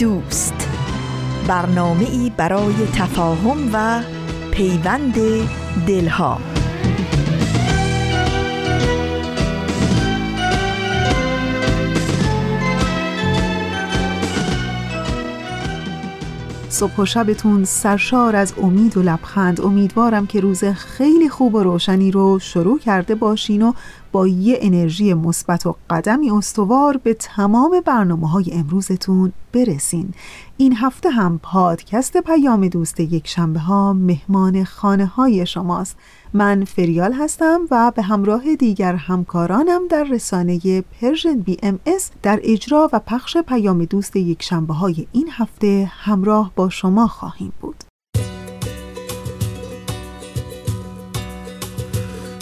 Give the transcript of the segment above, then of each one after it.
دوست. برنامه ای برای تفاهم و پیوند دلها. صبح و شبتون سرشار از امید و لبخند. امیدوارم که روز خیلی خوب و روشنی رو شروع کرده باشین و با یه انرژی مثبت و قدمی استوار به تمام برنامه های امروزتون برسین. این هفته هم پادکست پیام دوست یک شنبه ها مهمان خانه های شماست. من فریال هستم و به همراه دیگر همکارانم در رسانه Persian BMS در اجرا و پخش پیام دوست یک شنبه های این هفته همراه با شما خواهیم بود.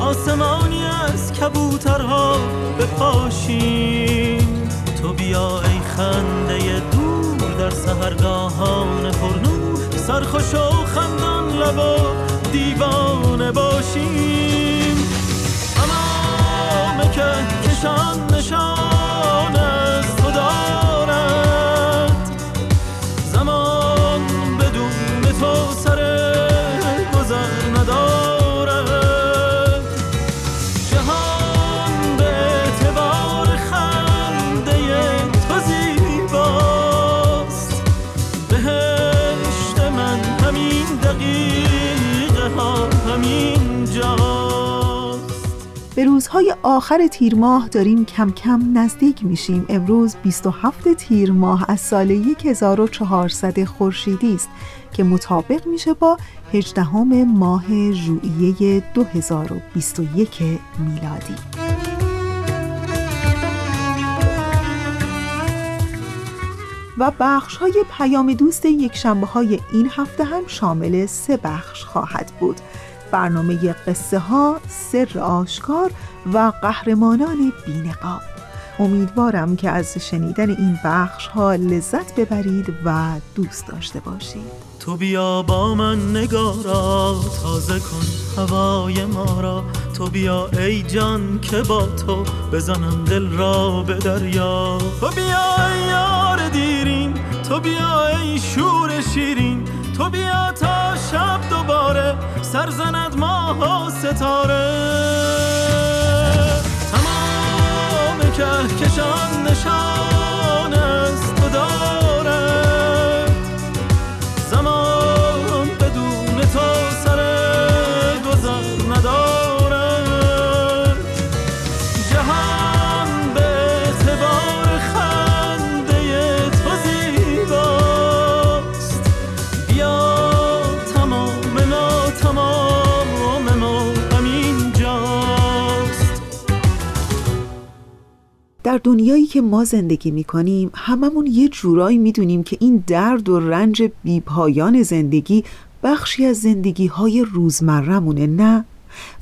آسمانی از کبوترها بپاشیم تو بیا ای خنده دور در سهرگاهان پرنور سرخوش و خندان لبا دیوانه باشیم. تمام که کشان نشان روزهای آخر تیر ماه داریم کم کم نزدیک میشیم. امروز 27 تیر ماه از سال 1400 خورشیدی است که مطابق میشه با 18 ماه ژوئیه 2021 میلادی. و بخش های پیام دوست یک شنبه های این هفته هم شامل سه بخش خواهد بود. برنامه قصه ها، سر آشکار و قهرمانان بینقاب. امیدوارم که از شنیدن این بخش ها لذت ببرید و دوست داشته باشید. تو بیا با من نگارا تازه کن هوای ما را. تو بیا ای جان که با تو بزنم دل را به دریا. تو بیا ای یار دیرین تو بیا ای شور شیرین. تو بیا تا شب دوباره سرزند ماه و ستاره. تمام کهکشان نشان در دنیایی که ما زندگی می کنیم هممون یه جورایی می‌دونیم که این درد و رنج بیپایان زندگی بخشی از زندگی های روزمرمونه نه؟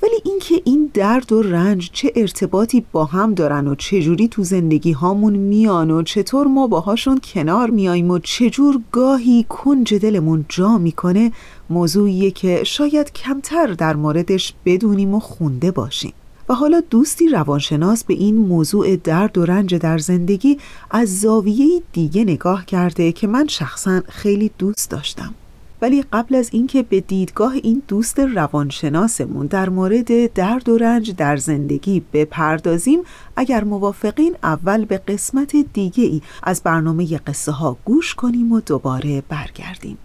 ولی اینکه این درد و رنج چه ارتباطی با هم دارن و چجوری تو زندگی هامون میان و چطور ما باهاشون کنار میاییم و چجور گاهی کنج دلمون جا می‌کنه موضوعیه که شاید کمتر در موردش بدونیم و خونده باشیم. و حالا دوستی روانشناس به این موضوع درد و رنج در زندگی از زاویه دیگه نگاه کرده که من شخصا خیلی دوست داشتم. ولی قبل از اینکه به دیدگاه این دوست روانشناسمون در مورد درد و رنج در زندگی بپردازیم اگر موافقین اول به قسمت دیگه ای از برنامه قصه ها گوش کنیم و دوباره برگردیم.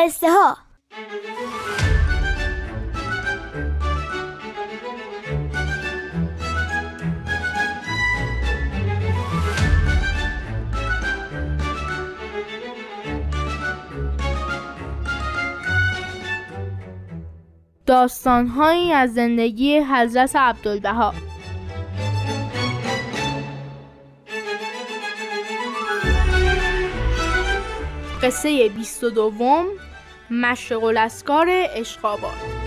قصه ها داستانهایی از زندگی حضرت عبدالبها. قصه 22 مشرق الاسکار اشقاباد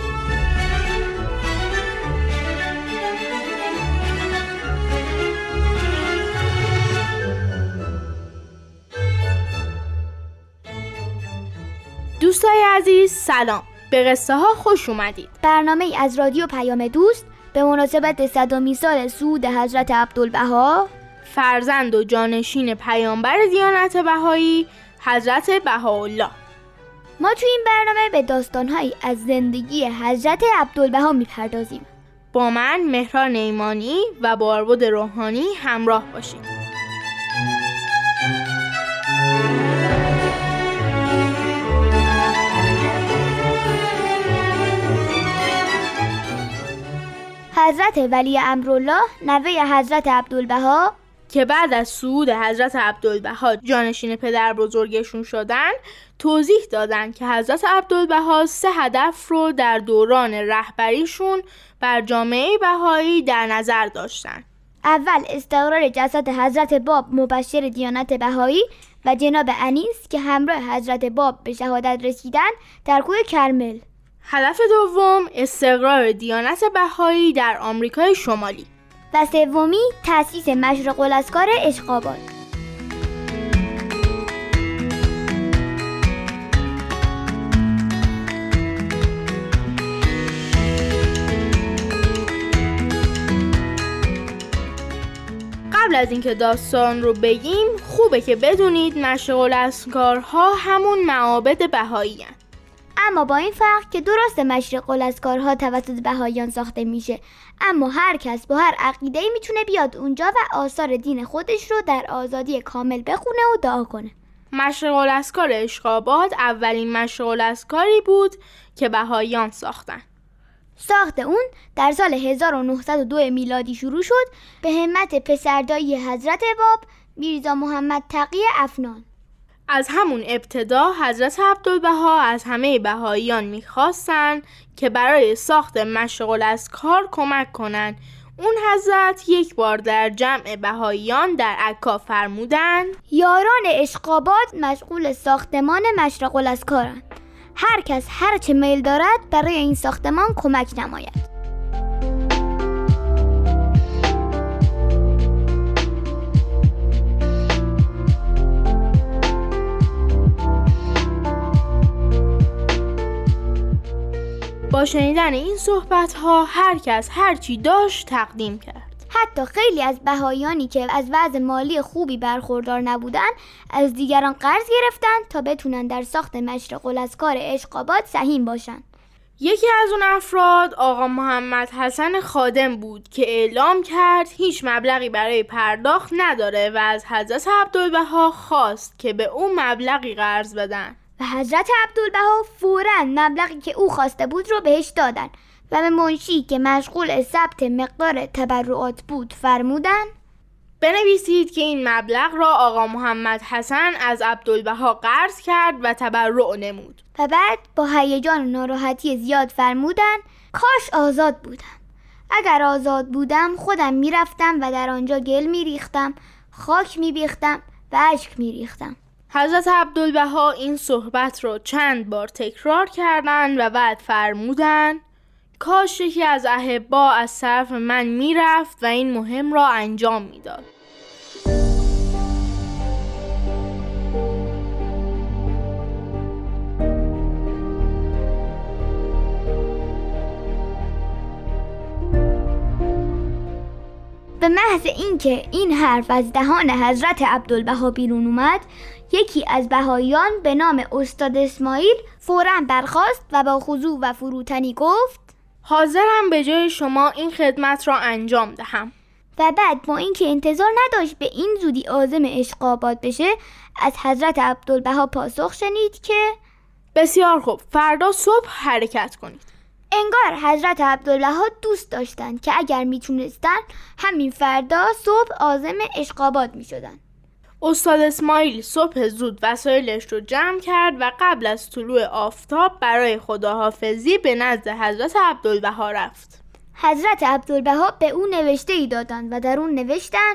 دوستای عزیز سلام. به قصه ها خوش اومدید. برنامه ای از رادیو پیام دوست به مناسبت صدومی سال سعود حضرت عبدالبها. فرزند و جانشین پیامبر دیانت بهایی حضرت بهاءالله. ما تو این برنامه به داستانهایی از زندگی حضرت عبدالبها می‌پردازیم. با من مهران نیمانی و باربد روحانی همراه باشید. حضرت ولی امرالله نوه حضرت عبدالبها که بعد از صعود حضرت عبدالبها جانشین پدر بزرگشون شدن توضیح دادن که حضرت عبدالبها سه هدف رو در دوران رهبریشون بر جامعه بهایی در نظر داشتن. اول استقرار جسد حضرت باب مبشر دیانت بهایی و جناب انیس که همراه حضرت باب به شهادت رسیدن در کوه کرمل. هدف دوم استقرار دیانت بهایی در آمریکای شمالی. و سومی تأسیس مشرق الاسکار اشقاباد قبل از اینکه داستان رو بگیم خوبه که بدونید مشرق الاسکارها همون معابد بهایی هن. اما با این فرق که درست مشرق الاسکارها توسط بهاییان ساخته میشه. اما هر کس با هر عقیده می‌تونه بیاد اونجا و آثار دین خودش رو در آزادی کامل بخونه و دعا کنه. مشرق الاسکار اشقاباد اولین مشرق الاسکاری بود که بهاییان ساختن. ساخت اون در سال 1902 میلادی شروع شد به همت پسردایی حضرت باب میرزا محمد تقی افنان. از همون ابتدا حضرت عبدالبها از همه بهاییان می‌خواستند که برای ساخت مشرق الاسکار کمک کنند. اون حضرت یک بار در جمع بهاییان در عکا فرمودند یاران اشقاباد مشغول ساختمان مشرق الاسکارند هر کس هر چه میل دارد برای این ساختمان کمک نماید. با شنیدن این صحبت ها هر کس هر چی داشت تقدیم کرد. حتی خیلی از بهایانی که از وضع مالی خوبی برخوردار نبودن از دیگران قرض گرفتن تا بتونن در ساخت مشرق الاسکار اشقابات سهیم باشن. یکی از اون افراد آقا محمد حسن خادم بود که اعلام کرد هیچ مبلغی برای پرداخت نداره و از حضرت عبدالبها خواست که به اون مبلغی قرض بدن. و حضرت عبدالبها فورا مبلغی که او خواسته بود رو بهش دادن. و به منشی که مشغول ثبت مقدار تبرعات بود فرمودن بنویسید که این مبلغ را آقا محمد حسن از عبدالبها قرض کرد و تبرع نمود. و بعد با هیجان و ناراحتی زیاد فرمودن کاش آزاد بودم. اگر آزاد بودم خودم می‌رفتم و در آنجا گل میریختم خاک میبیختم و اشک میریختم. حضرت عبدالبها این صحبت را چند بار تکرار کردند و بعد فرمودند کاش یکی از احبا از طرف من می‌رفت و این مهم را انجام می‌داد. به محض اینکه این حرف از دهان حضرت عبدالبها بیرون اومد یکی از بهاییان به نام استاد اسماعیل فورا برخاست و با خضوع و فروتنی گفت حاضرم به جای شما این خدمت را انجام دهم. و بعد با اینکه انتظار نداشت به این زودی عازم اشقابات بشه از حضرت عبدالبها پاسخ شنید که بسیار خوب فردا صبح حرکت کنید. انگار حضرت عبدالبها دوست داشتند که اگر می‌تونستن همین فردا صبح عازم اشقابات می‌شدن. استاد اسماعیل صبح زود وسایلش رو جمع کرد و قبل از طلوع آفتاب برای خداحافظی به نزد حضرت عبدالبها رفت. حضرت عبدالبها به او نوشته ای دادند و در اون نوشتن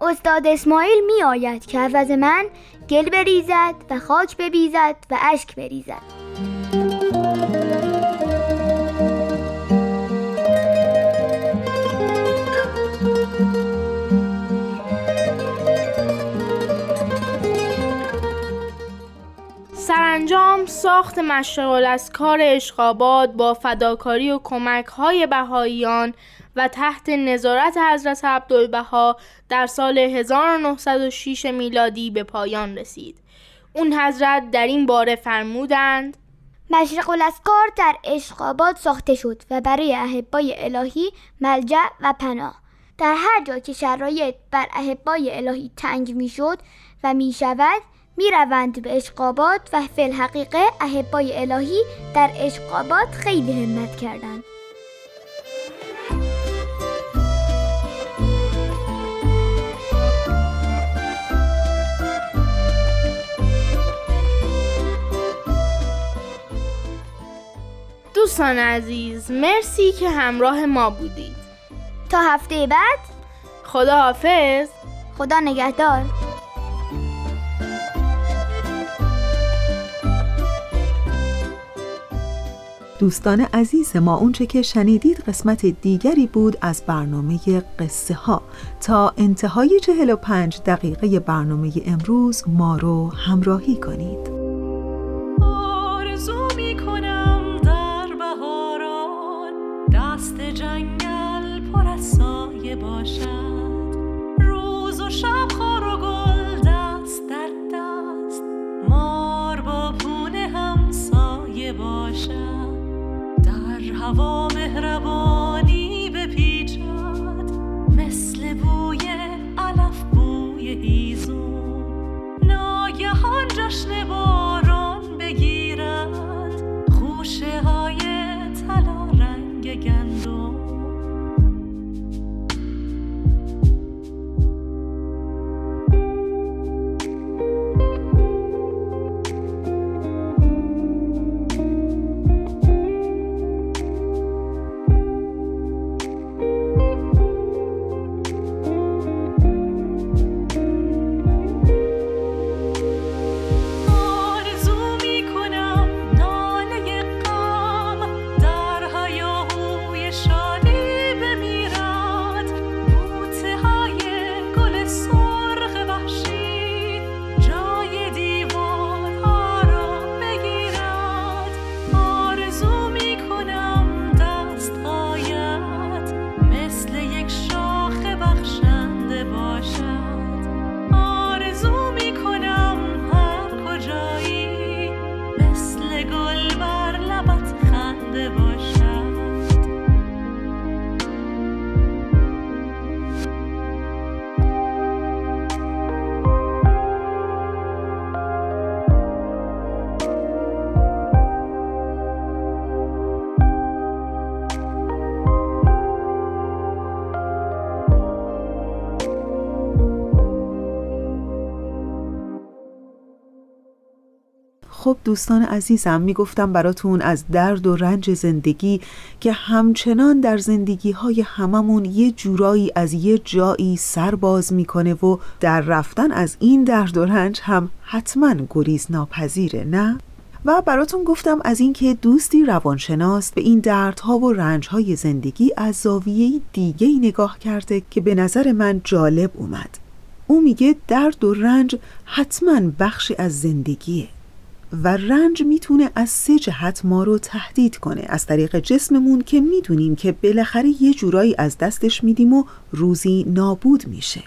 استاد اسماعیل می آید که عوض من گل بریزد و خاک ببیزد و اشک بریزد. سرانجام ساخت مشغل از کار اشقاباد با فداکاری و کمک های بهاییان و تحت نظارت حضرت عبدالبها در سال 1906 میلادی به پایان رسید. اون حضرت در این باره فرمودند مشرق الاسکار در اشقاباد ساخته شد و برای احبای الهی ملجع و پناه در هر جا که شرایط بر احبای الهی تنگ می شد و می شود می روند به اشقابات و فی الحقیقه احبای الهی در اشقابات خیلی همت کردند. دوستان عزیز مرسی که همراه ما بودید. تا هفته بعد. خدا حافظ خدا نگهدار. دوستان عزیز ما اونچه که شنیدید قسمت دیگری بود از برنامه قصه ها تا انتهای چهل و پنج دقیقه برنامه امروز ما رو همراهی کنید. آرزو می کنم در بهاران دست جنگل پر از سایه باشد هوا مهربانی بپیچد مثل بوی علف بوی هیزون خب دوستان عزیزم می‌گفتم براتون از درد و رنج زندگی که همچنان در زندگی های هممون یه جورایی از یه جایی سر باز می‌کنه و در رفتن از این درد و رنج هم حتما گریز ناپذیره نه؟ و براتون گفتم از اینکه دوستی روانشناس به این دردها و رنجهای زندگی از زاویه دیگه نگاه کرده که به نظر من جالب اومد او میگه درد و رنج حتما بخشی از زندگیه و رنج می‌تونه از سه جهت ما رو تهدید کنه. از طریق جسممون که می‌دونیم که بالاخره یه جورایی از دستش میدیم و روزی نابود میشه.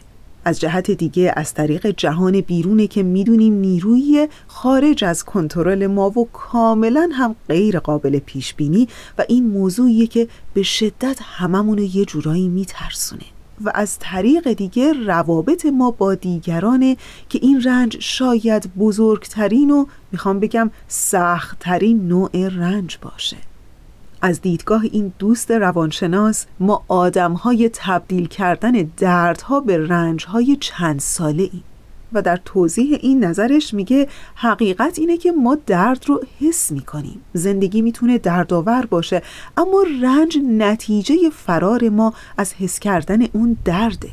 از جهت دیگه از طریق جهان بیرونه که می‌دونیم نیروی خارج از کنترل ما و کاملا هم غیر قابل پیش بینی و این موضوعیه که به شدت هممون یه جورایی میترسونه. و از طریق دیگه روابط ما با دیگرانه که این رنج شاید بزرگترین و می‌خوام بگم سختترین نوع رنج باشه. از دیدگاه این دوست روانشناس ما آدمهای تبدیل کردن دردها به رنجهای چند ساله ایم و در توضیح این نظرش میگه حقیقت اینه که ما درد رو حس می‌کنیم. زندگی می‌تونه دردآور باشه اما رنج نتیجه فرار ما از حس کردن اون درده.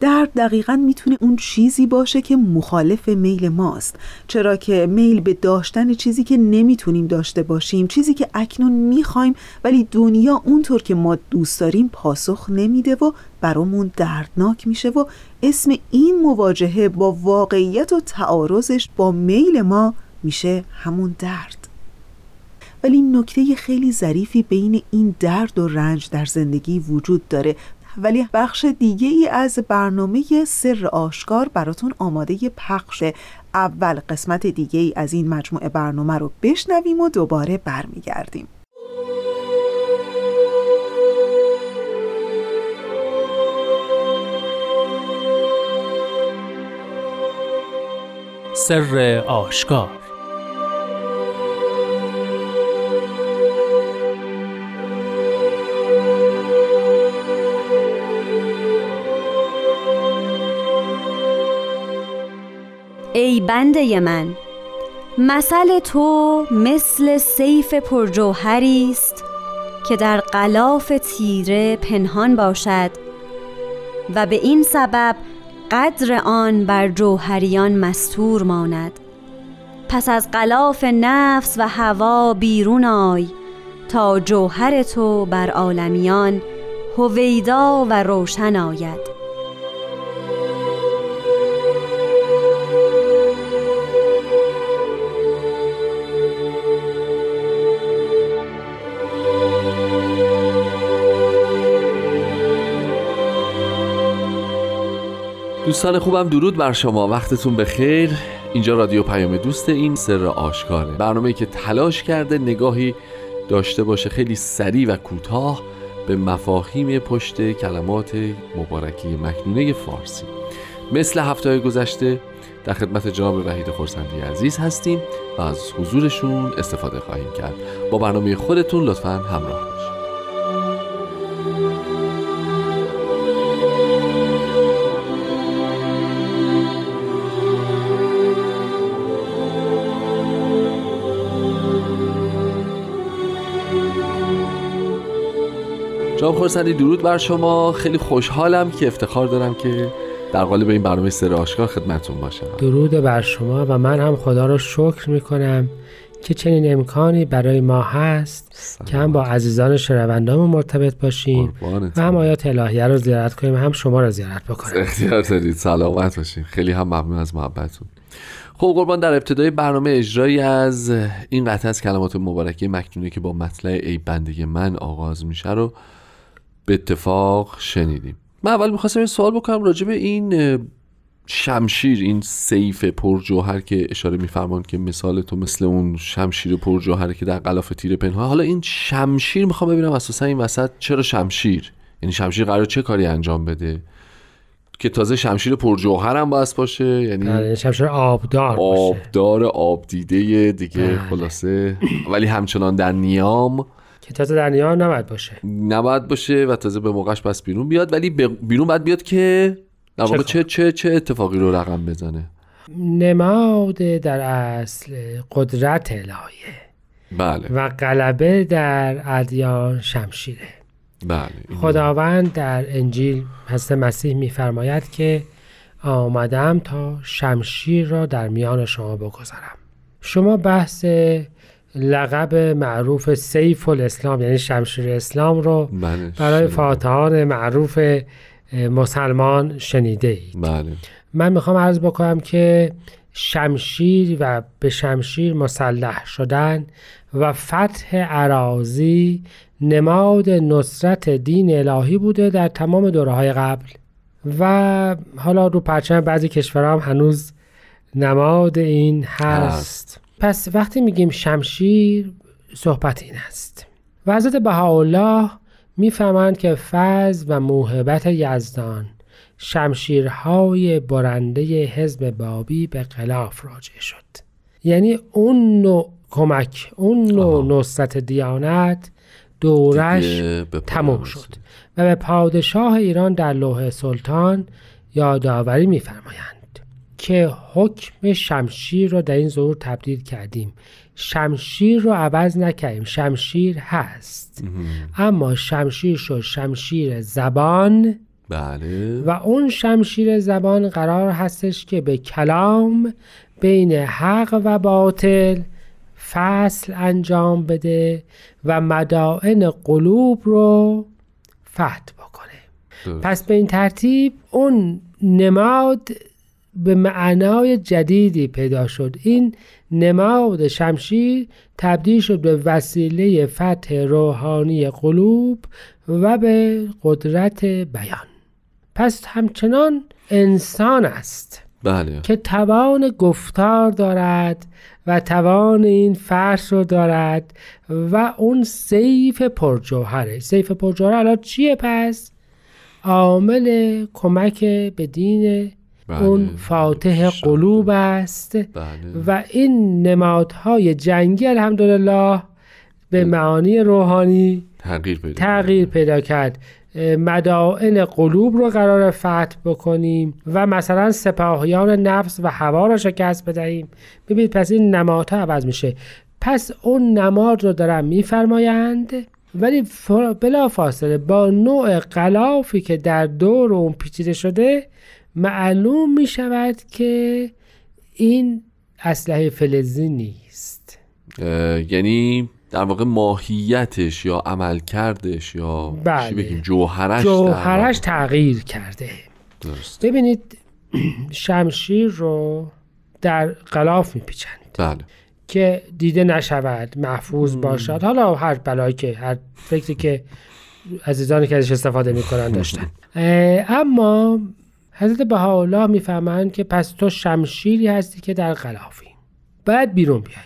درد دقیقا می‌تونه اون چیزی باشه که مخالف میل ماست. چرا که میل به داشتن چیزی که نمی‌تونیم داشته باشیم چیزی که اکنون می‌خوایم ولی دنیا اونطور که ما دوست داریم پاسخ نمیده و برامون دردناک میشه و اسم این مواجهه با واقعیت و تعارضش با میل ما میشه همون درد. ولی نکته خیلی ظریفی بین این درد و رنج در زندگی وجود داره. ولی بخش دیگه ای از برنامه سر آشکار براتون آماده پخش اول قسمت دیگه ای از این مجموعه برنامه رو بشنویم و دوباره برمیگردیم. سر آشکار. ای بنده من مثل تو مثل سیف پرجوهری است که در غلاف تیره پنهان باشد و به این سبب قدر آن بر جوهریان مستور ماند. پس از غلاف نفس و هوا بیرون آی تا جوهر تو بر عالمیان هویدا و روشن آید. دوستان خوبم درود بر شما. وقتتون بخیر. اینجا رادیو پیام دوست این سر آشکاره. برنامه که تلاش کرده نگاهی داشته باشه خیلی سریع و کوتاه به مفاهیم پشت کلمات مبارکی مکنونه فارسی. مثل هفته گذشته در خدمت جناب وحید خورسندی عزیز هستیم و از حضورشون استفاده خواهیم کرد. با برنامه خودتون لطفا همراه باشید. جناب خورسندی درود بر شما. خیلی خوشحالم که افتخار دارم که در قالب این برنامه سر آشکار خدمتون باشم. درود بر شما و من هم خدا رو شکر می‌کنم که چنین امکانی برای ما هست که هم با عزیزان شنوندامون مرتبط باشیم و هم آیات الهیه رو زیارت کنیم هم شما رو زیارت بکنیم. اختیار دارید. سلامت باشین. خیلی هم ممنون از محبتتون. خب قربان. در ابتدای برنامه اجرایی از این قطعه از کلمات مبارکه مکنونه که با مطلع ای بندگی من آغاز میشه رو به اتفاق شنیدیم. من اول می‌خواستم این سوال بکنم راجع به این شمشیر این سیف پرجوهر که اشاره میفرمان که مثال تو مثل اون شمشیر پرجوهر که در غلاف تیر پنهان. حالا این شمشیر می‌خوام ببینم اساسا این وسط چرا شمشیر؟ یعنی شمشیر قرار چه کاری انجام بده؟ که تازه شمشیر پرجوهر هم باید باشه؟ یعنی بله، شمشیر آبدار آبدار آب دیده دیگه بله. خلاصه. ولی همچنان در نیام که تازه در نیام نباید باشه. نباید باشه و تازه به موقعش پس بیرون بیاد ولی بیرون باید بیاد که در واقع چه, چه, چه اتفاقی رو رقم بزنه. نماد در اصل قدرت الهیه بله. و غلبه در ادیان شمشیره. بله خداوند در انجیل حضرت مسیح میفرماید که آمدم تا شمشیر را در میان شما بگذارم. شما بحث لقب معروف سیف الاسلام یعنی شمشیر اسلام رو بله برای فاتحان معروف مسلمان شنیده اید. بله. من می‌خوام عرض بکنم که شمشیر و به شمشیر مسلح شدن و فتح عراضی نماد نصرت دین الهی بوده در تمام دوره های قبل. و حالا رو پرچم بعضی کشورها هم هنوز نماد این هست. پس وقتی میگیم شمشیر صحبت این است. و حضرت بهاءالله می‌فهمند که فضل و موهبت یزدان شمشیرهای برنده حزب بابی به قلاف راجع شد. یعنی اون نوع کمک اون نوع نصرت دیانت دورش تموم شد. و به پادشاه ایران در لوح سلطان یادآوری میفرمایند. که حکم شمشیر رو در این ظهور تبدیل کردیم. شمشیر رو عوض نکردیم. شمشیر هست. اما شمشیر شد شمشیر زبان. بله. و اون شمشیر زبان قرار هستش که به کلام بین حق و باطل فصل انجام بده و مدائن قلوب رو فتح بکنه. پس به این ترتیب اون نماد به معنای جدیدی پیدا شد. این نماد شمشیر تبدیل شد به وسیله فتح روحانی قلوب و به قدرت بیان. پس همچنان انسان است بله. که توان گفتار دارد و توان این فرش رو دارد و اون سیف پرجوهره. سیف پرجوهره الان چیه پس؟ عامل کمک به دین بله. اون فاتح قلوب است. بله. و این نمادهای جنگی الحمدلله به معانی روحانی تغییر پیدا تغییر پیدا کرد. مدائن قلوب رو قرار فتح بکنیم و مثلا سپاهیان نفس و هوا رو شکست بدهیم. ببینید پس این نمادها عوض میشه. پس اون نماد رو دارن میفرمایند ولی بلا فاصله با نوع قلافی که در دور اون پیچیده شده معلوم می شود که این اسلحه فلزی نیست. یعنی در واقع ماهیتش یا عملکردش یا بله. چی بگیم جوهرش جوهرش تغییر کرده. درست. ببینید شمشیر رو در غلاف میپیچند. بله. که دیده نشود محفوظ باشد. حالا هر بلایی که هر فکری که عزیزانی که ازش استفاده می‌کنن داشتن. اما حضرت بهاءالله می‌فهمند که پس تو شمشیری هستی که در غلافی. باید بیرون بیای.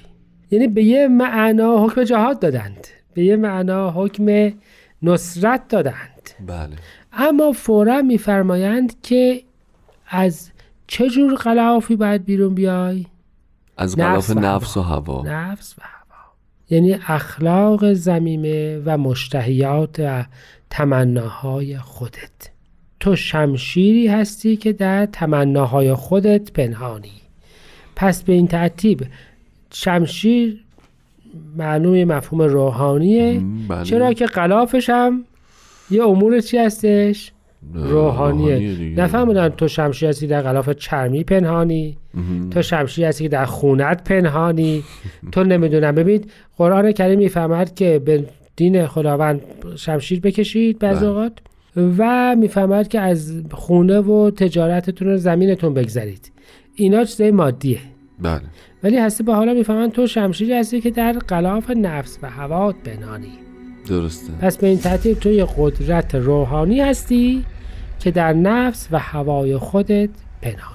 یعنی به یه معنا حکم جهاد دادند. به یه معنا حکم نصرت دادند. بله. اما فورا میفرمایند که از چه جور غلافی باید بیرون بیای؟ از غلاف نفس و هوا. نفس و هوا. یعنی اخلاق زمیمه و مشتهیات و تمناهای خودت. تو شمشیری هستی که در تمناهای خودت پنهانی. پس به این ترتیب شمشیر معلوم مفهوم روحانیه. بله. چرا که غلافش هم یه امور چی هستش؟ روحانیه نفهمیدن تو شمشیر هستی در غلاف چرمی پنهانی. تو شمشیر هستی که در خونت پنهانی. تو نمی‌دونم. ببین قرآن کریم می‌فهمد که به دین خداوند شمشیر بکشید بعض اوقات. و می‌فهمد که از خونه و تجارتتون رو زمینتون بگذارید. اینا چیزای مادیه. بله. ولی هستی به حالا می‌فهمن تو شمشیری هستی که در غلاف نفس و هوات بنانی درسته. پس به این ترتیب تو یه قدرت روحانی هستی که در نفس و هوای خودت پنهانی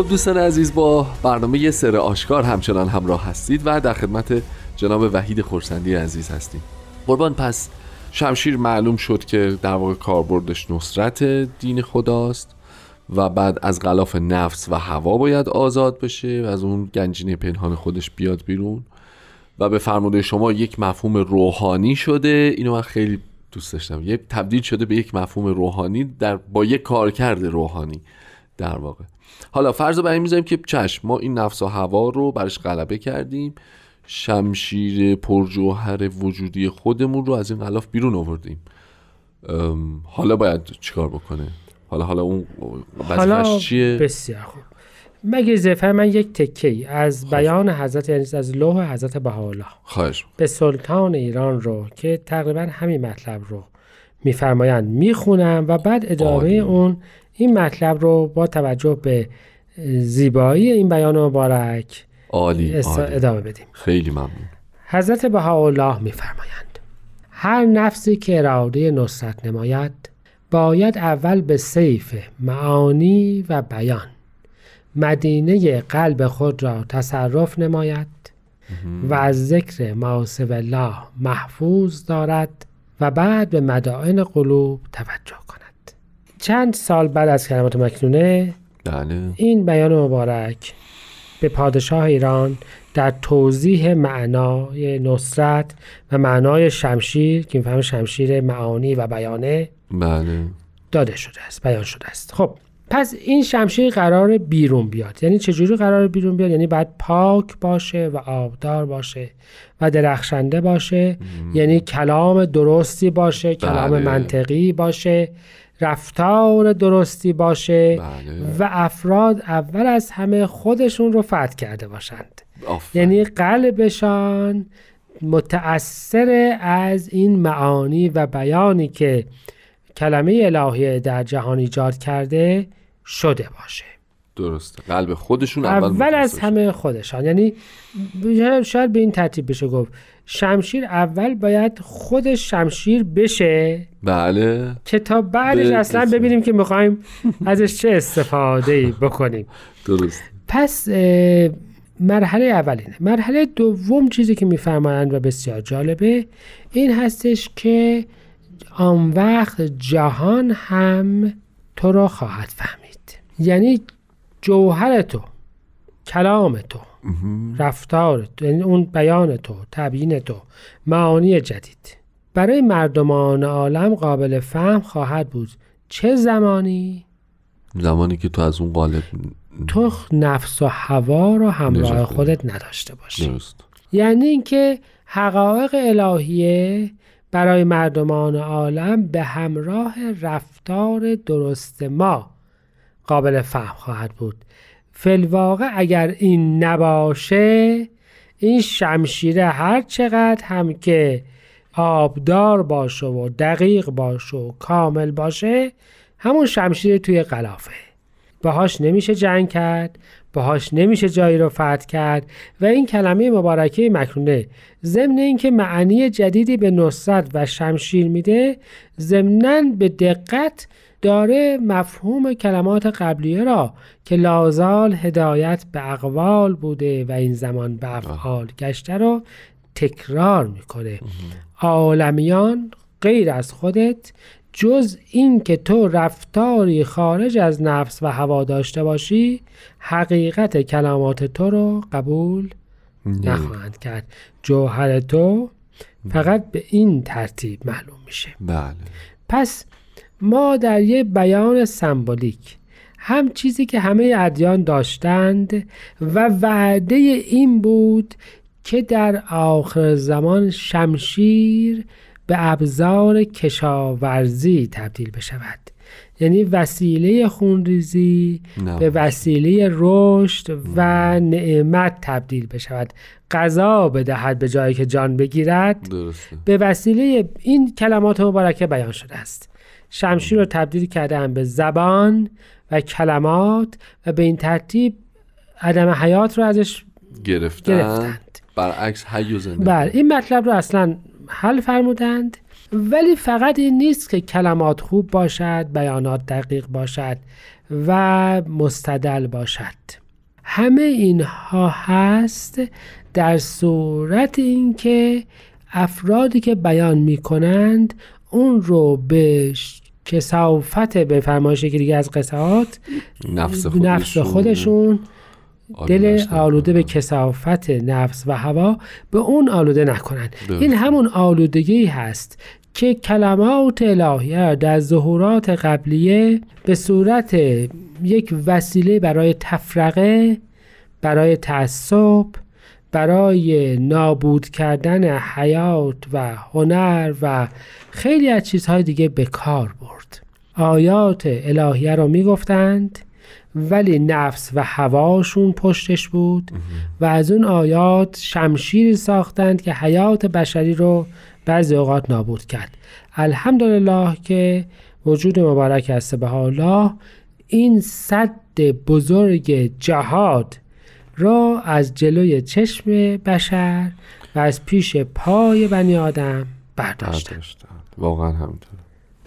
خب دوستان عزیز با برنامه سر آشکار همچنان همراه هستید و در خدمت جناب وحید خورسندی عزیز هستیم. قربان پس شمشیر معلوم شد که در واقع کاربردش نصرت دین خداست و بعد از غلاف نفس و هوا باید آزاد بشه و از اون گنجینه پنهان خودش بیاد بیرون. و به فرموده شما یک مفهوم روحانی شده. اینو من خیلی دوست داشتم. یه تبدیل شده به یک مفهوم روحانی در با یک کارکرد روحانی. در واقع. حالا فرض رو بر این می‌ذاریم که چشم ما این نفس و هوا رو برش غلبه کردیم. شمشیر پرجوهر وجودی خودمون رو از این غلاف بیرون آوردیم. حالا باید چیکار بکنه؟ حالا حالا اون حالا چیه؟ بسیار خوب. مگه زفر من یک تکه ای از بیان حضرت یعنی از لوح حضرت بهاءالله خواهش به سلطان ایران رو که تقریبا همین مطلب رو میفرمایند می‌خونم و بعد ادامه عالی. اون این مطلب رو با توجه به زیبایی این بیان مبارک عالی اس- عالی. ادامه بدیم. خیلی ممنون. حضرت بهاءالله میفرمایند هر نفسی که اراده نصرت نماید باید اول به سیف معانی و بیان مدینه قلب خود را تصرف نماید و از ذکر ماسب الله محفوظ دارد و بعد به مدائن قلوب توجه کند. چند سال بعد از کلمات مکنونه بله. این بیان مبارک به پادشاه ایران در توضیح معنای نصرت و معنای شمشیر که میفهم شمشیر معانی و بیانه بله. داده شده است بیان شده است. خب پس این شمشیر قرار بیرون بیاد. یعنی چجوری قرار بیرون بیاد؟ یعنی باید پاک باشه و آبدار باشه و درخشنده باشه. یعنی کلام درستی باشه کلام بله. منطقی باشه. رفتار درستی باشه بله. و افراد اول از همه خودشون رو فتح کرده باشند. یعنی قلبشان متأثر از این معانی و بیانی که کلمه الهی در جهان ایجاد کرده شده باشه. درسته. قلب خودشون اول, اول از همه خودشان. یعنی شاید به این ترتیب بشه گفت. شمشیر اول باید خودش شمشیر بشه. بله. که تا بعدش اصلا ببینیم که می‌خوایم ازش چه استفاده ای بکنیم. درست. پس مرحله اولینه. مرحله دوم چیزی که میفرمایند و بسیار جالبه این هستش که آن وقت جهان هم تو را خواهد فهمید. یعنی جوهر تو کلام تو رفتار تو یعنی اون بیان تو تبیین تو معانی جدید. برای مردمان عالم قابل فهم خواهد بود چه زمانی؟ زمانی که تو از اون قالب تو نفس و هوا رو همراه خودت نداشته باشی. درست. یعنی اینکه حقایق الهیه برای مردمان عالم به همراه رفتار درست ما قابل فهم خواهد بود. فلواقع اگر این نباشه این شمشیره هر چقدر هم که آبدار باشه و دقیق باشه و کامل باشه همون شمشیر توی قلافه. باهاش نمیشه جنگ کرد باهاش نمیشه جایی رو فتح کرد و این کلمه مبارکه مکنونه. ضمن اینکه معنی جدیدی به نصرت و شمشیر میده ضمنا به دقت داره مفهوم کلمات قبلیه را که لازال هدایت به اقوال بوده و این زمان به افعال گشته رو تکرار می‌کنه. عالمیان غیر از خودت جز این که تو رفتاری خارج از نفس و هوا داشته باشی حقیقت کلمات تو رو قبول نخواهند کرد. جوهر تو فقط به این ترتیب معلوم میشه. بله. پس ما در یه بیان سمبولیک هم چیزی که همه ادیان داشتند و وعده این بود که در آخر زمان شمشیر به ابزار کشاورزی تبدیل بشود. یعنی وسیله خونریزی. به وسیله رشد و نعمت تبدیل بشود. غذا بدهد به جایی که جان بگیرد. درسته. به وسیله این کلمات مبارکه بیان شده است. شمشیر رو تبدیل کردن به زبان و کلمات و به این ترتیب عدم حیات رو ازش گرفتن. گرفتند. برعکس حی و زنده بله این مطلب رو اصلا حل فرمودند ولی فقط این نیست که کلمات خوب باشد بیانات دقیق باشد و مستدل باشد. همه اینها هست در صورت اینکه افرادی که بیان می کنند اون رو به کسافت به فرمایش یکی دیگه از قصات نفس خودشون, نفس خودشون دل آلوده به. کسافت نفس و هوا به اون آلوده نکنند. این همون آلودگی هست که کلمات الهیه در ظهورات قبلیه به صورت یک وسیله برای تفرقه برای تعصب برای نابود کردن حیات و هنر و خیلی از چیزهای دیگه به کار برد. آیات الهیه رو می‌گفتند ولی نفس و هواشون پشتش بود و از اون آیات شمشیر ساختند که حیات بشری رو بعضی اوقات نابود کرد. الحمدلله که وجود مبارک است. به الله این صد بزرگ جهاد را از جلوی چشم بشر و از پیش پای بنی آدم برداشتن واقعا همینطور.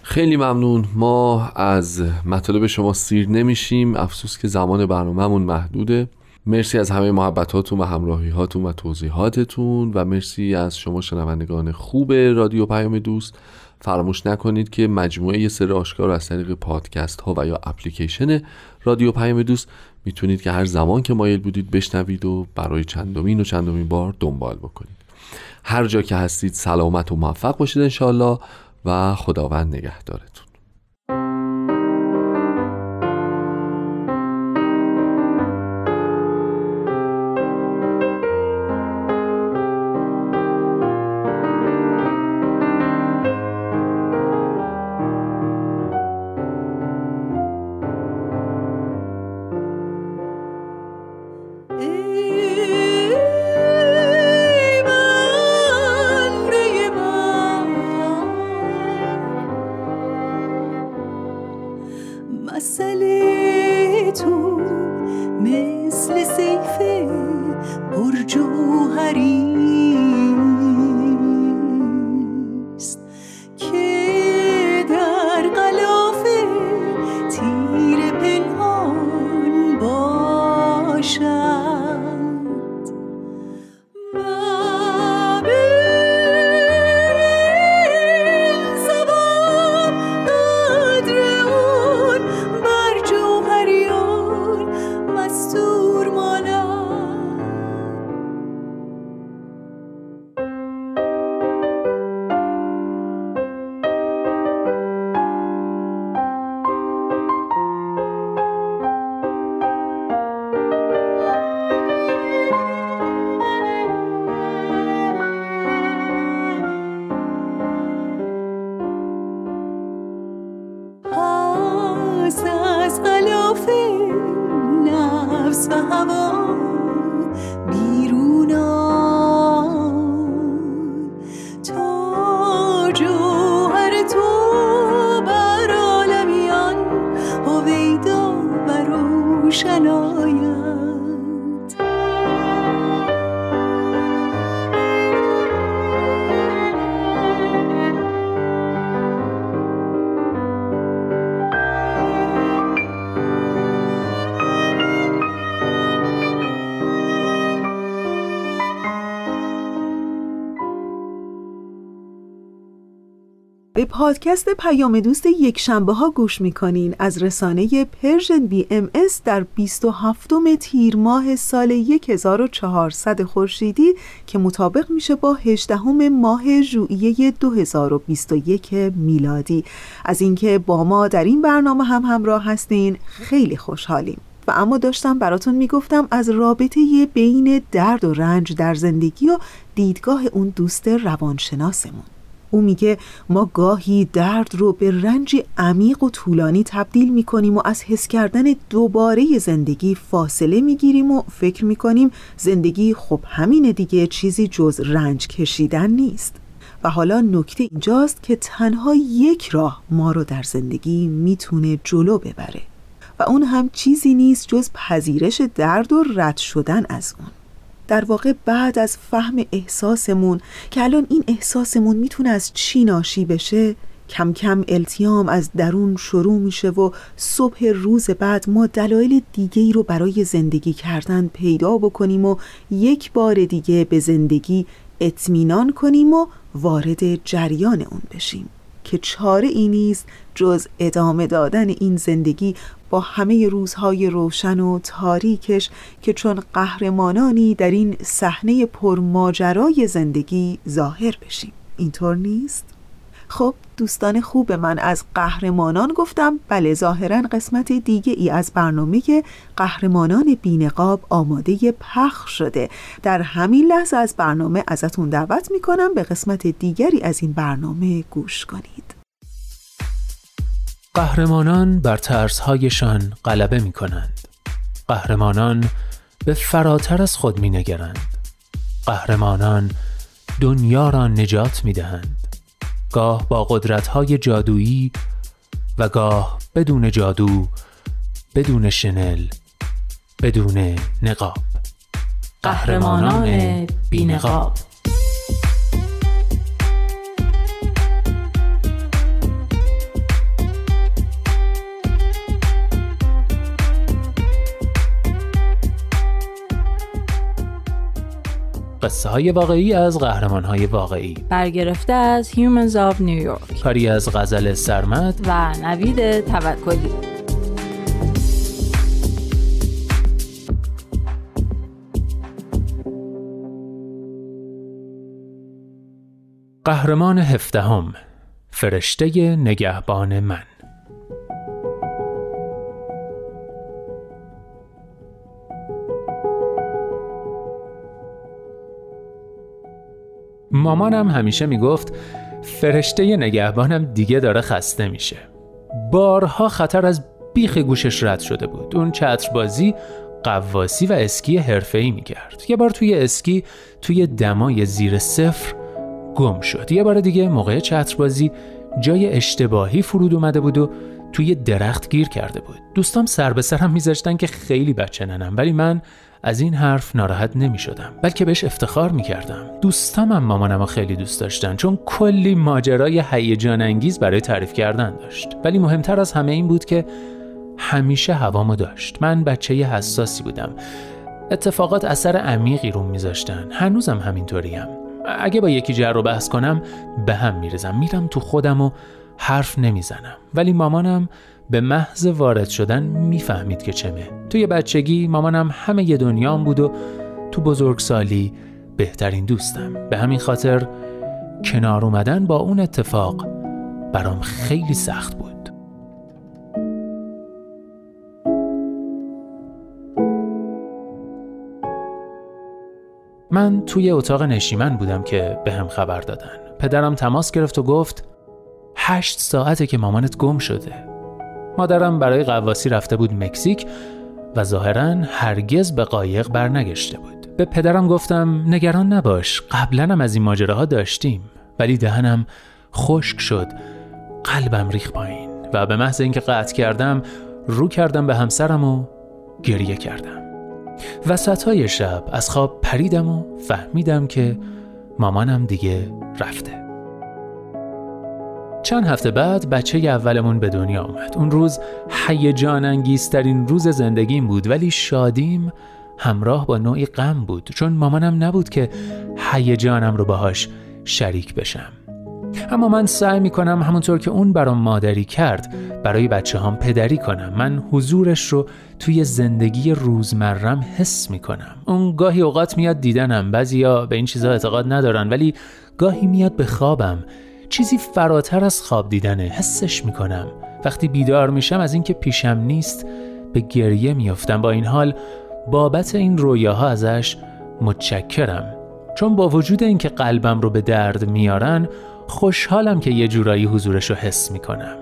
خیلی ممنون. ما از مطالب شما سیر نمیشیم. افسوس که زمان برنامهمون محدوده. مرسی از همه محبتاتون و همراهی هاتون و توضیحاتتون و مرسی از شما شنوندگان خوب رادیو پیام دوست. فراموش نکنید که مجموعه سر آشکار از طریق پادکست ها و یا اپلیکیشن رادیو پیام دوست می‌تونید که هر زمان که مایل بودید بشنوید و برای چندمین و چندمین بار دنبال بکنید. هر جا که هستید سلامت و موفق باشید انشالله و خداوند نگهدارتون. به پادکست پیام دوست یک شنبه ها گوش می‌کنین از رسانه Persian BMS در 27 تیر ماه سال 1400 خورشیدی که مطابق میشه با 18 ماه ژوئیه 2021 میلادی. از اینکه با ما در این برنامه هم همراه هستین خیلی خوشحالیم. و اما داشتم براتون می‌گفتم از رابطه بین درد و رنج در زندگی و دیدگاه اون دوست روانشناسمون. او میگه ما گاهی درد رو به رنجی عمیق و طولانی تبدیل می‌کنیم و از حس کردن دوباره زندگی فاصله می‌گیریم و فکر می‌کنیم زندگی خب همینه دیگه چیزی جز رنج کشیدن نیست. و حالا نکته اینجاست که تنها یک راه ما رو در زندگی می‌تونه جلو ببره و اون هم چیزی نیست جز پذیرش درد و رد شدن از اون. در واقع بعد از فهم احساسمون که الان این احساسمون می‌تونه از چی ناشی بشه؟ کم کم التیام از درون شروع میشه و صبح روز بعد ما دلایل دیگه ای رو برای زندگی کردن پیدا بکنیم و یک بار دیگه به زندگی اطمینان کنیم و وارد جریان اون بشیم. که چاره ای نیست جز ادامه دادن این زندگی با همه روزهای روشن و تاریکش که چون قهرمانانی در این صحنه پرماجرای زندگی ظاهر بشیم اینطور نیست؟ خب دوستان خوب من از قهرمانان گفتم بله ظاهرا قسمت دیگه ای از برنامه قهرمانان بینقاب آماده پخش شده در همین لحظه از برنامه ازتون دعوت می‌کنم به قسمت دیگری از این برنامه گوش کنید قهرمانان بر ترسهایشان غلبه می کنند. قهرمانان به فراتر از خود می نگرند. قهرمانان دنیا را نجات می دهند. گاه با قدرت‌های جادویی و گاه بدون جادو بدون شنل بدون نقاب. قهرمانان بینقاب. قصه های واقعی از قهرمان های واقعی. برگرفته از Humans of New York. کاری از غزل سرمد. و نوید توکلی. قهرمان هفدهم. فرشته نگهبان من. مامانم همیشه می‌گفت فرشته نگهبانم دیگه داره خسته میشه. بارها خطر از بیخ گوشش رد شده بود. اون چتربازی قواسی و اسکی حرفه‌ای می‌کرد. یه بار توی اسکی توی دمای زیر صفر گم شد. یه بار دیگه موقع چتربازی جای اشتباهی فرود اومده بود و توی درخت گیر کرده بود. دوستام سر به سرم میذاشتن که خیلی بچه ننم. ولی من از این حرف ناراحت نمی شدم بلکه بهش افتخار می کردم دوستام هم مامانم خیلی دوست داشتن چون کلی ماجرای هیجان انگیز برای تعریف کردن داشت. ولی مهمتر از همه این بود که همیشه هوامو داشت. من بچه حساسی بودم. اتفاقات اثر عمیقی روم میذاشتن. هنوزم همینطوریم. اگه با یکی جر رو بحث کنم به هم میرزم میرم تو خودم و حرف نمی‌زنم. ولی مامانم به محض وارد شدن می‌فهمید که چمه. توی بچگی مامانم همه ی دنیام بود و تو بزرگسالی بهترین دوستم. به همین خاطر کنار اومدن با اون اتفاق برام خیلی سخت بود. من توی اتاق نشیمن بودم که به هم خبر دادن. پدرم تماس گرفت و گفت هشت ساعته که مامانت گم شده. مادرم برای قواسی رفته بود مکزیک و ظاهرا هرگز به قایق برنگشته بود. به پدرم گفتم نگران نباش قبلا هم از این ماجراها داشتیم. ولی دهنم خشک شد قلبم ریخ پایین و به محض اینکه قطع کردم رو کردم به همسرم و گریه کردم. وسط های شب از خواب پریدم و فهمیدم که مامانم دیگه رفته. چند هفته بعد بچه اولمون به دنیا آمد. اون روز هیجان انگیزترین روز زندگیم بود ولی شادیم همراه با نوعی غم بود چون مامانم نبود که هیجانم رو باهاش شریک بشم. اما من سعی می کنم همونطور که اون برام مادری کرد برای بچه هم پدری کنم. من حضورش رو توی زندگی روزمرم حس می کنم اون گاهی اوقات میاد دیدنم بعضیا به این چیزها اعتقاد ندارن ولی گاهی میاد به خوابم. چیزی فراتر از خواب دیدنه حسش می کنم وقتی بیدار میشم از اینکه پیشم نیست به گریه میافتم. با این حال بابت این رویاها ازش متشکرم. چون با وجود اینکه قلبم رو به درد میارن خوشحالم که یه جورایی حضورش رو حس می‌کنم.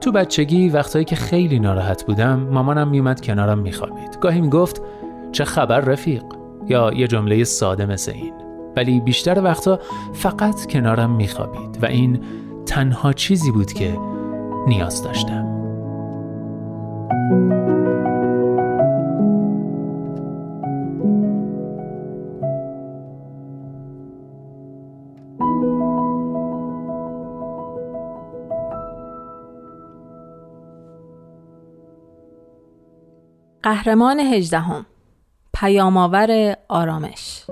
تو بچگی وقتایی که خیلی ناراحت بودم مامانم میومد کنارم میخوابید. گاهی می‌گفت چه خبر رفیق؟ یا یه جمله ساده مثل این. ولی بیشتر وقتا فقط کنارم میخوابید و این تنها چیزی بود که نیاز داشتم. قهرمان هجدهم. پیامآور آرامش.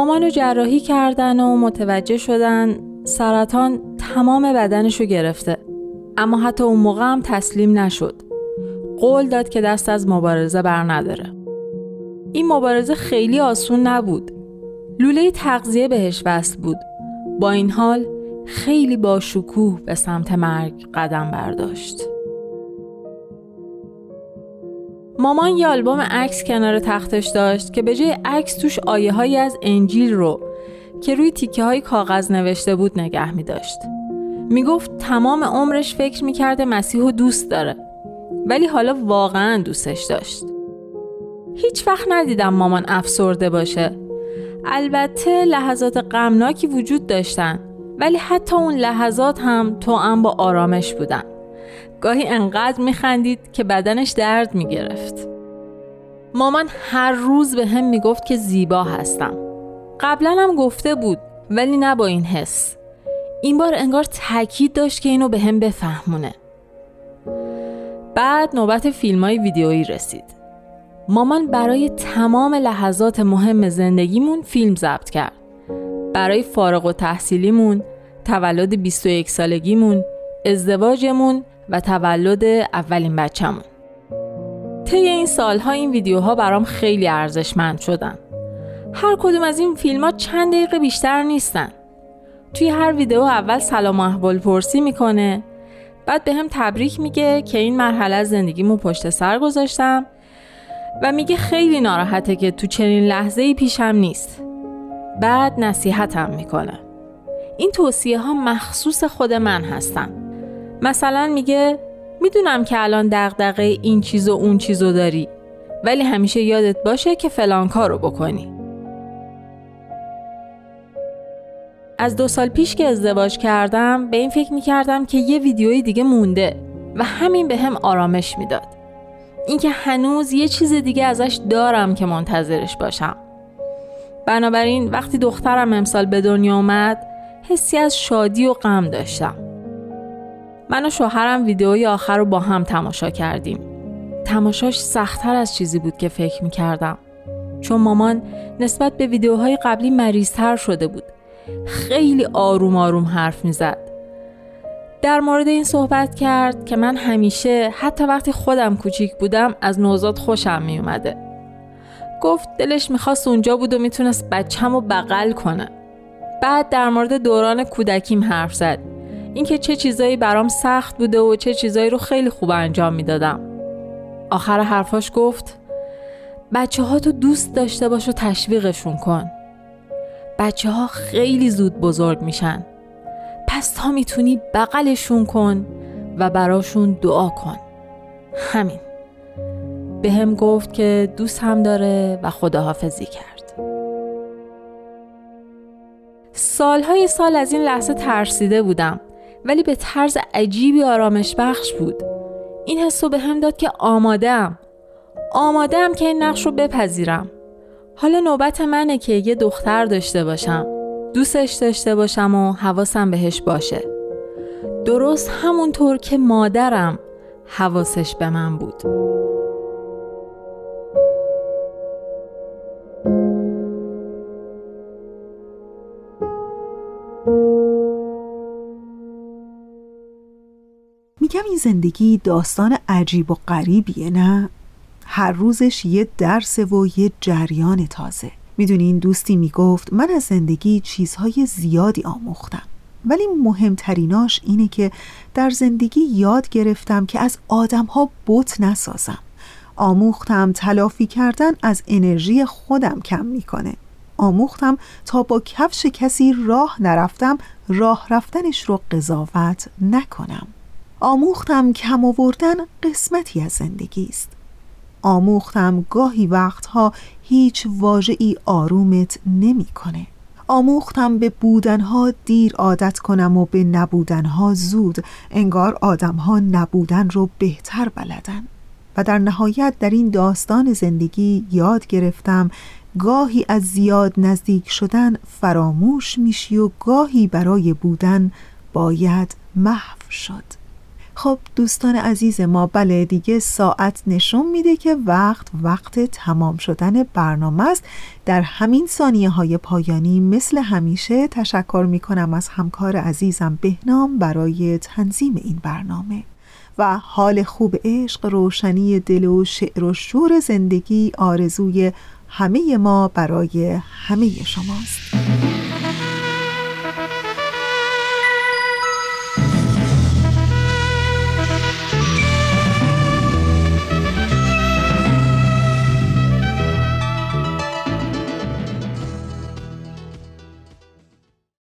مامانو جراحی کردن و متوجه شدن سرطان تمام بدنشو گرفته. اما حتی اون موقع هم تسلیم نشد. قول داد که دست از مبارزه بر نداره. این مبارزه خیلی آسون نبود. لوله تغذیه بهش وصل بود. با این حال خیلی با شکوه به سمت مرگ قدم برداشت. مامان یه آلبوم عکس کنار تختش داشت که به جای عکس توش آیه هایی از انجیل رو که روی تیکه های کاغذ نوشته بود نگه می داشت. می گفت تمام عمرش فکر می کرده مسیح و دوست داره ولی حالا واقعا دوستش داشت. هیچ وقت ندیدم مامان افسرده باشه. البته لحظات غمناکی وجود داشتن ولی حتی اون لحظات هم تو هم با آرامش بودن. گاهی انقدر میخندید که بدنش درد می‌گرفت. مامان هر روز به هم می‌گفت که زیبا هستم. قبلا هم گفته بود ولی نه با این حس. این بار انگار تاکید داشت که اینو به هم بفهمونه. بعد نوبت فیلم های ویدیویی رسید. مامان برای تمام لحظات مهم زندگیمون فیلم ضبط کرد. برای فارغ و تحصیلیمون، تولد 21 سالگیمون، ازدواجمون و تولد اولین بچه‌مون. طی این سالها این ویدیوها برام خیلی ارزشمند شدن. هر کدوم از این فیلم ها چند دقیقه بیشتر نیستن. توی هر ویدیو اول سلام و احوال پرسی می‌کنه بعد به هم تبریک میگه که این مرحله از زندگیمو پشت سر گذاشتم و میگه خیلی ناراحته که تو چنین لحظه ای پیشم نیست. بعد نصیحتم می‌کنه. این توصیه ها مخصوص خود من هستن. مثلا میگه می‌دونم که الان دغدغه این چیز و اون چیزو داری ولی همیشه یادت باشه که فلان کارو بکنی. از دو سال پیش که ازدواج کردم به این فکر می‌کردم که یه ویدیوی دیگه مونده و همین به هم آرامش می‌داد. اینکه هنوز یه چیز دیگه ازش دارم که منتظرش باشم. بنابراین وقتی دخترم امسال به دنیا اومد حسی از شادی و غم داشتم. من و شوهرم ویدیوی آخر رو با هم تماشا کردیم. تماشاش سختتر از چیزی بود که فکر می‌کردم. چون مامان نسبت به ویدیوهای قبلی مریضتر شده بود. خیلی آروم آروم حرف می‌زد. در مورد این صحبت کرد که من همیشه حتی وقتی خودم کوچیک بودم از نوزاد خوشم میومده. گفت دلش می‌خواست اونجا بود و می‌تونست بچم و بغل کنه. بعد در مورد دوران کودکیم حرف زد. اینکه چه چیزایی برام سخت بوده و چه چیزایی رو خیلی خوب انجام می‌دادم. آخر حرفاش گفت بچه ها تو دوست داشته باش و تشویقشون کن. بچه ها خیلی زود بزرگ میشن. پس تا می‌تونی بغلشون کن و براشون دعا کن. همین. به هم گفت که دوست هم داره و خداحافظی کرد. سالهای سال از این لحظه ترسیده بودم ولی به طرز عجیبی آرامش بخش بود. این حسو به هم داد که آمادم. آمادم که این نقش رو بپذیرم. حالا نوبت منه که یه دختر داشته باشم. دوستش داشته باشم و حواسم بهش باشه. درست همونطور که مادرم حواسش به من بود. میگم این زندگی داستان عجیب و غریبیه نه؟ هر روزش یه درس و یه جریان تازه. می‌دونین دوستی می‌گفت من از زندگی چیزهای زیادی آموختم. ولی مهمتریناش اینه که در زندگی یاد گرفتم که از آدمها بت نسازم. آموختم تلافی کردن از انرژی خودم کم می‌کنه. آموختم تا با کفش کسی راه نرفتم راه رفتنش رو قضاوت نکنم. آموختم کم آوردن قسمتی از زندگی است. آموختم گاهی وقتها هیچ واژه‌ای آرومت نمی‌کنه. آموختم به بودنها دیر عادت کنم و به نبودنها زود. انگار آدمها نبودن رو بهتر بلدن. و در نهایت در این داستان زندگی یاد گرفتم گاهی از زیاد نزدیک شدن فراموش میشی و گاهی برای بودن باید محو شد. خب دوستان عزیز ما بله دیگه ساعت نشون میده که وقت وقت تمام شدن برنامه است. در همین ثانیه های پایانی مثل همیشه تشکر می‌کنم از همکار عزیزم بهنام برای تنظیم این برنامه. و حال خوب عشق روشنی دل و شعر و شور زندگی آرزوی همه ما برای همه شماست.